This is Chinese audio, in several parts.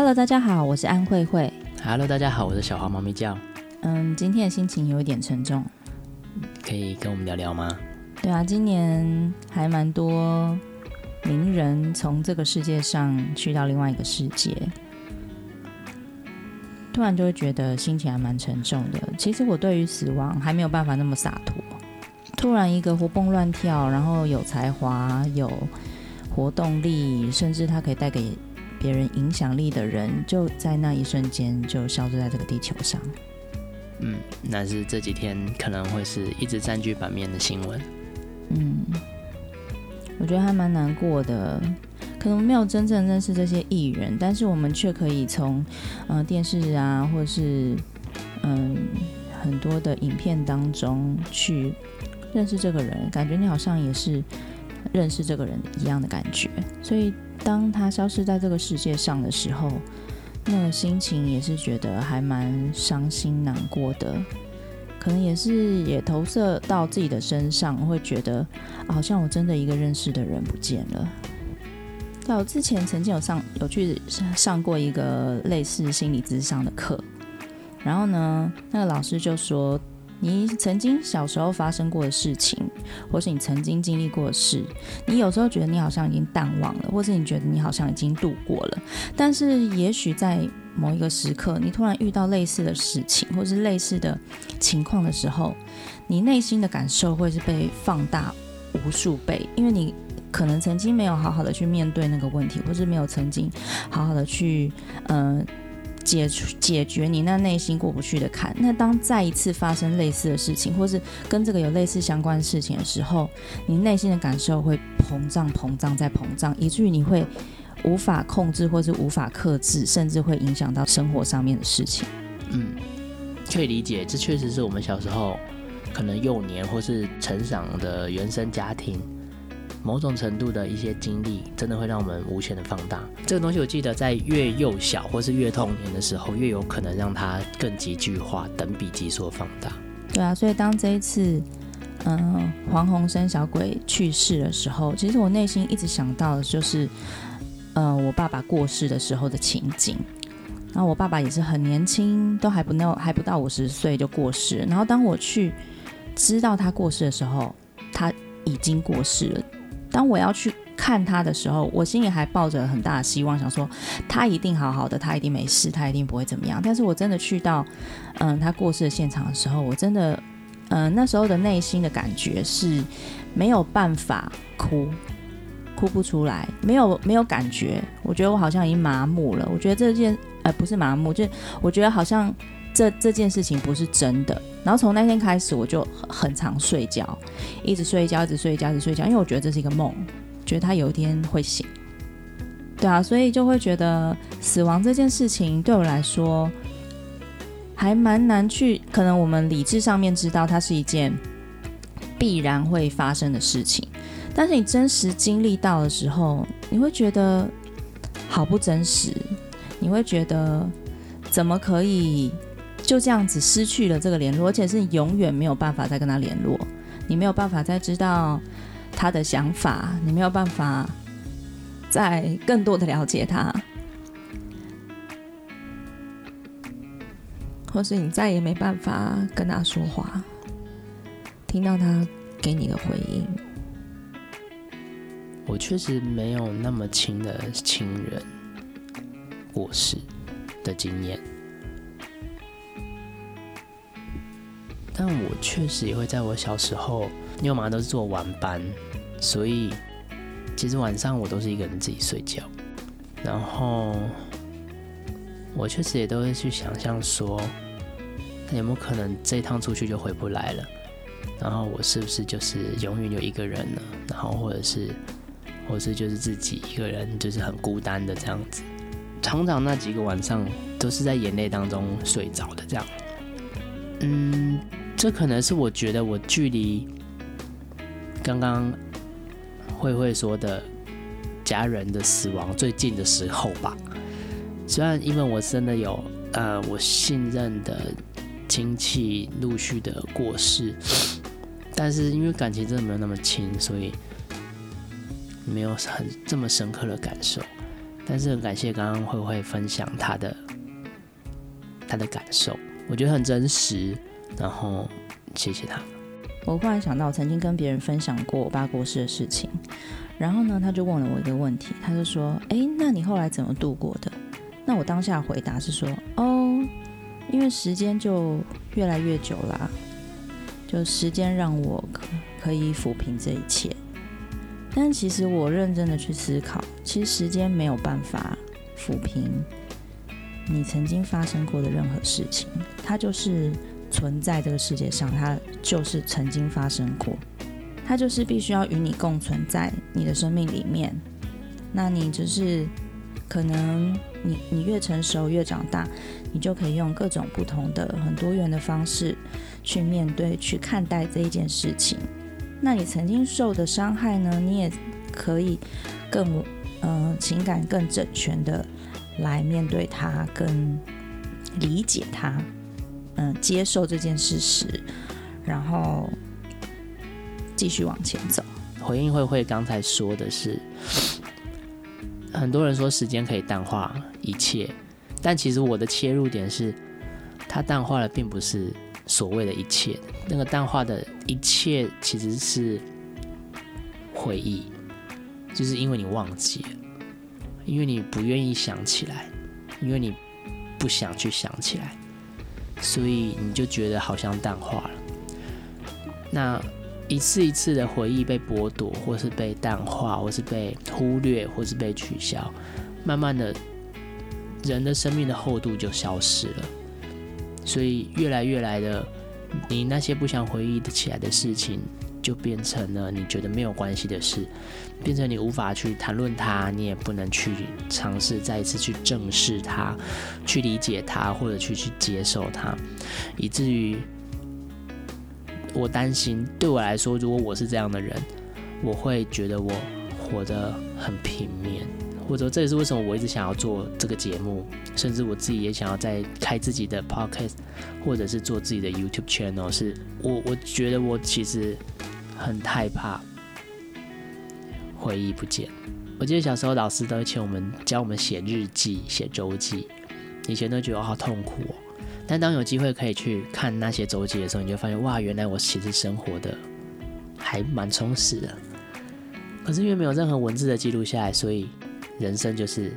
Hello，大家好，我是安慧慧。Hello，大家好，我是小花猫咪叫。嗯，今天的心情有一点沉重，可以跟我们聊聊吗？对啊，今年还蛮多名人从这个世界上去到另外一个世界，突然就会觉得心情还蛮沉重的。其实我对于死亡还没有办法那么洒脱。突然一个活蹦乱跳，然后有才华、有活动力，甚至他可以带给别人影响力的人，就在那一瞬间就消失在这个地球上。嗯，那是这几天可能会是一直占据版面的新闻。嗯，我觉得还蛮难过的。可能没有真正认识这些艺人，但是我们却可以从呃电视啊，或是嗯很多的影片当中去认识这个人，感觉你好像也是认识这个人一样的感觉。所以。当他消失在这个世界上的时候，那个心情也是觉得还蛮伤心难过的，可能也是也投射到自己的身上，会觉得好像我真的一个认识的人不见了。在我之前曾经有上有去上过一个类似心理咨商的课，然后呢，那个老师就说。你曾经小时候发生过的事情，或是你曾经经历过的事，你有时候觉得你好像已经淡忘了，或是你觉得你好像已经度过了。但是，也许在某一个时刻，你突然遇到类似的事情，或是类似的情况的时候，你内心的感受会是被放大无数倍，因为你可能曾经没有好好的去面对那个问题，或是没有曾经好好的去，呃。解解决你那内心过不去的坎。那当再一次发生类似的事情，或是跟这个有类似相关的事情的时候，你内心的感受会膨胀、膨胀再膨胀，以至于你会无法控制，或是无法克制，甚至会影响到生活上面的事情。嗯，可以理解，这确实是我们小时候可能幼年或是成长的原生家庭。某种程度的一些经历，真的会让我们无限的放大。这个东西，我记得在越幼小或是越童年的时候，越有可能让它更急剧化，等比级数放大。对啊，所以当这一次，嗯、呃，黄鸿生小鬼去世的时候，其实我内心一直想到的就是，呃，我爸爸过世的时候的情景。然后我爸爸也是很年轻，都还不到还不到五十岁就过世。然后当我去知道他过世的时候，他已经过世了。当我要去看他的时候，我心里还抱着很大的希望，想说他一定好好的，他一定没事，他一定不会怎么样。但是我真的去到，嗯，他过世的现场的时候，我真的，嗯，那时候的内心的感觉是没有办法哭，哭不出来，没有没有感觉。我觉得我好像已经麻木了。我觉得这件，呃，不是麻木，就我觉得好像。这这件事情不是真的，然后从那天开始我就很常睡觉，一直睡觉，一直睡觉，一直睡觉，因为我觉得这是一个梦，觉得他有一天会醒。对啊，所以就会觉得死亡这件事情对我来说还蛮难去，可能我们理智上面知道它是一件必然会发生的事情，但是你真实经历到的时候，你会觉得好不真实，你会觉得怎么可以？就这样子失去了这个联络，而且是永远没有办法再跟他联络。你没有办法再知道他的想法，你没有办法再更多的了解他，或是你再也没办法跟他说话，听到他给你的回应。我确实没有那么亲的亲人过世的经验。但我确实也会在我小时候，因为我妈都是做晚班，所以其实晚上我都是一个人自己睡觉。然后我确实也都会去想象说，有没有可能这一趟出去就回不来了？然后我是不是就是永远有一个人呢？然后或者是，或者是就是自己一个人，就是很孤单的这样子。常常那几个晚上都是在眼泪当中睡着的这样。嗯。这可能是我觉得我距离刚刚慧慧说的家人的死亡最近的时候吧。虽然因为我真的有呃我信任的亲戚陆续的过世，但是因为感情真的没有那么亲，所以没有很这么深刻的感受。但是很感谢刚刚慧慧分享她的她的感受，我觉得很真实，然后谢谢他。我忽然想到，曾经跟别人分享过我爸过世的事情，然后呢，他就问了我一个问题，他就说：“哎，那你后来怎么度过的？”那我当下回答是说：“哦，因为时间就越来越久了，就时间让我可以抚平这一切。但其实我认真的去思考，其实时间没有办法抚平你曾经发生过的任何事情，它就是。”存在这个世界上，它就是曾经发生过，它就是必须要与你共存在你的生命里面。那你就是可能你你越成熟越长大，你就可以用各种不同的很多元的方式去面对、去看待这一件事情。那你曾经受的伤害呢，你也可以更呃情感更整全的来面对它，更理解它。嗯，接受这件事实，然后继续往前走。回应慧慧刚才说的是，很多人说时间可以淡化一切，但其实我的切入点是，它淡化的并不是所谓的一切，那个淡化的一切其实是回忆，就是因为你忘记了，因为你不愿意想起来，因为你不想去想起来。所以你就觉得好像淡化了，那一次一次的回忆被剥夺，或是被淡化，或是被忽略，或是被取消，慢慢的，人的生命的厚度就消失了。所以越来越来的，你那些不想回忆的起来的事情，就变成了你觉得没有关系的事，变成你无法去谈论它，你也不能去尝试再一次去正视它，去理解它，或者去去接受它，以至于我担心，对我来说，如果我是这样的人，我会觉得我活得很平面，或者这也是为什么我一直想要做这个节目，甚至我自己也想要再开自己的 podcast，或者是做自己的 YouTube channel，是我我觉得我其实。很害怕回忆不见。我记得小时候老师都会请我们教我们写日记、写周记，以前都觉得好痛苦哦。但当有机会可以去看那些周记的时候，你就发现哇，原来我其实生活的还蛮充实的。可是因为没有任何文字的记录下来，所以人生就是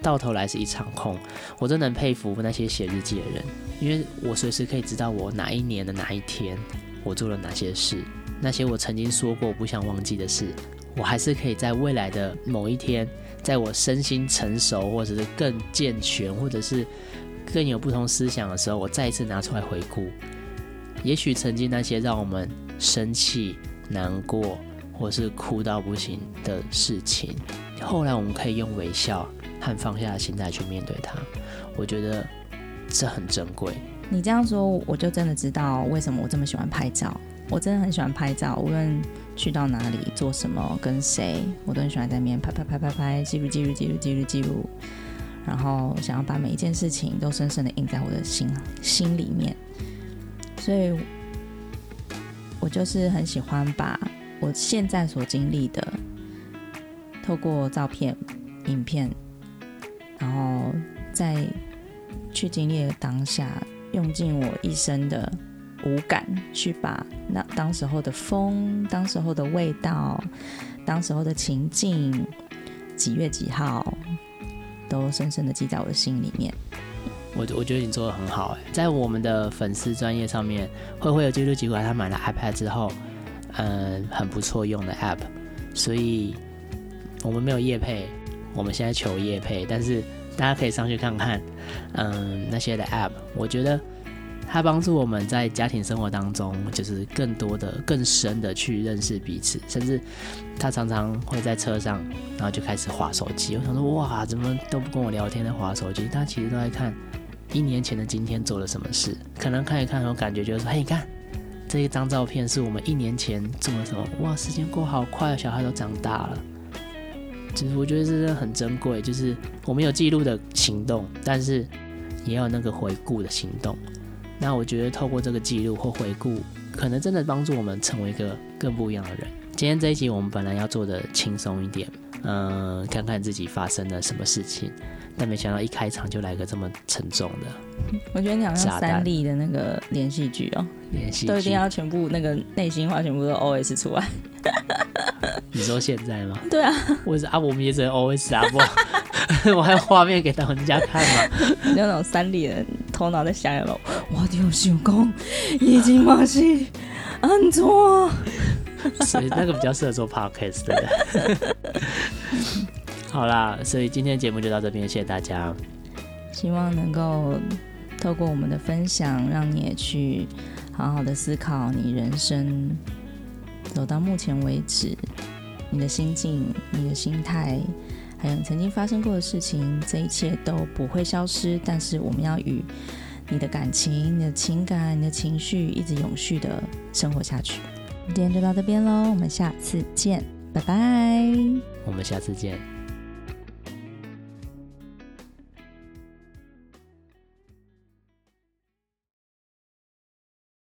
到头来是一场空。我真的很佩服那些写日记的人，因为我随时可以知道我哪一年的哪一天我做了哪些事。那些我曾经说过不想忘记的事，我还是可以在未来的某一天，在我身心成熟，或者是更健全，或者是更有不同思想的时候，我再一次拿出来回顾。也许曾经那些让我们生气、难过，或是哭到不行的事情，后来我们可以用微笑和放下的心态去面对它。我觉得这很珍贵。你这样说，我就真的知道为什么我这么喜欢拍照。我真的很喜欢拍照，无论去到哪里做什么，跟谁，我都很喜欢在那边拍拍拍拍拍，记录记录记录记录记录，然后想要把每一件事情都深深的印在我的心心里面。所以，我就是很喜欢把我现在所经历的，透过照片、影片，然后再去经历的当下，用尽我一生的。五感去把那当时候的风、当时候的味道、当时候的情境，几月几号，都深深的记在我的心里面。我我觉得你做的很好哎，在我们的粉丝专业上面，慧慧有记录几款他买了 iPad 之后，嗯，很不错用的 App，所以我们没有业配，我们现在求业配，但是大家可以上去看看，嗯，那些的 App，我觉得。它帮助我们在家庭生活当中，就是更多的、更深的去认识彼此。甚至他常常会在车上，然后就开始划手机。我想说，哇，怎么都不跟我聊天的划手机？他其实都在看一年前的今天做了什么事。可能看一看，有感觉就是说，嘿，你看这一张照片是我们一年前做了什么？哇，时间过好快，小孩都长大了。就是我觉得这真的很珍贵，就是我们有记录的行动，但是也有那个回顾的行动。那我觉得透过这个记录或回顾，可能真的帮助我们成为一个更不一样的人。今天这一集我们本来要做的轻松一点，嗯、呃，看看自己发生了什么事情。但没想到一开场就来个这么沉重的。我觉得你好像三立的那个连续剧哦，连续剧都一定要全部那个内心话全部都 OS 出来。你说现在吗？对啊，我是啊，我们也只能 OS 啊，不，我还有画面给老人家看嘛？那种三立的头脑在想什么？我就想讲，已经马戏安错，所以那个比较适合做 podcast 的。好啦，所以今天的节目就到这边，谢谢大家。希望能够透过我们的分享，让你也去好好的思考你人生走到目前为止，你的心境、你的心态，还有你曾经发生过的事情，这一切都不会消失。但是我们要与你的感情、你的情感、你的情绪一直永续的生活下去。今天就到这边喽，我们下次见，拜拜。我们下次见。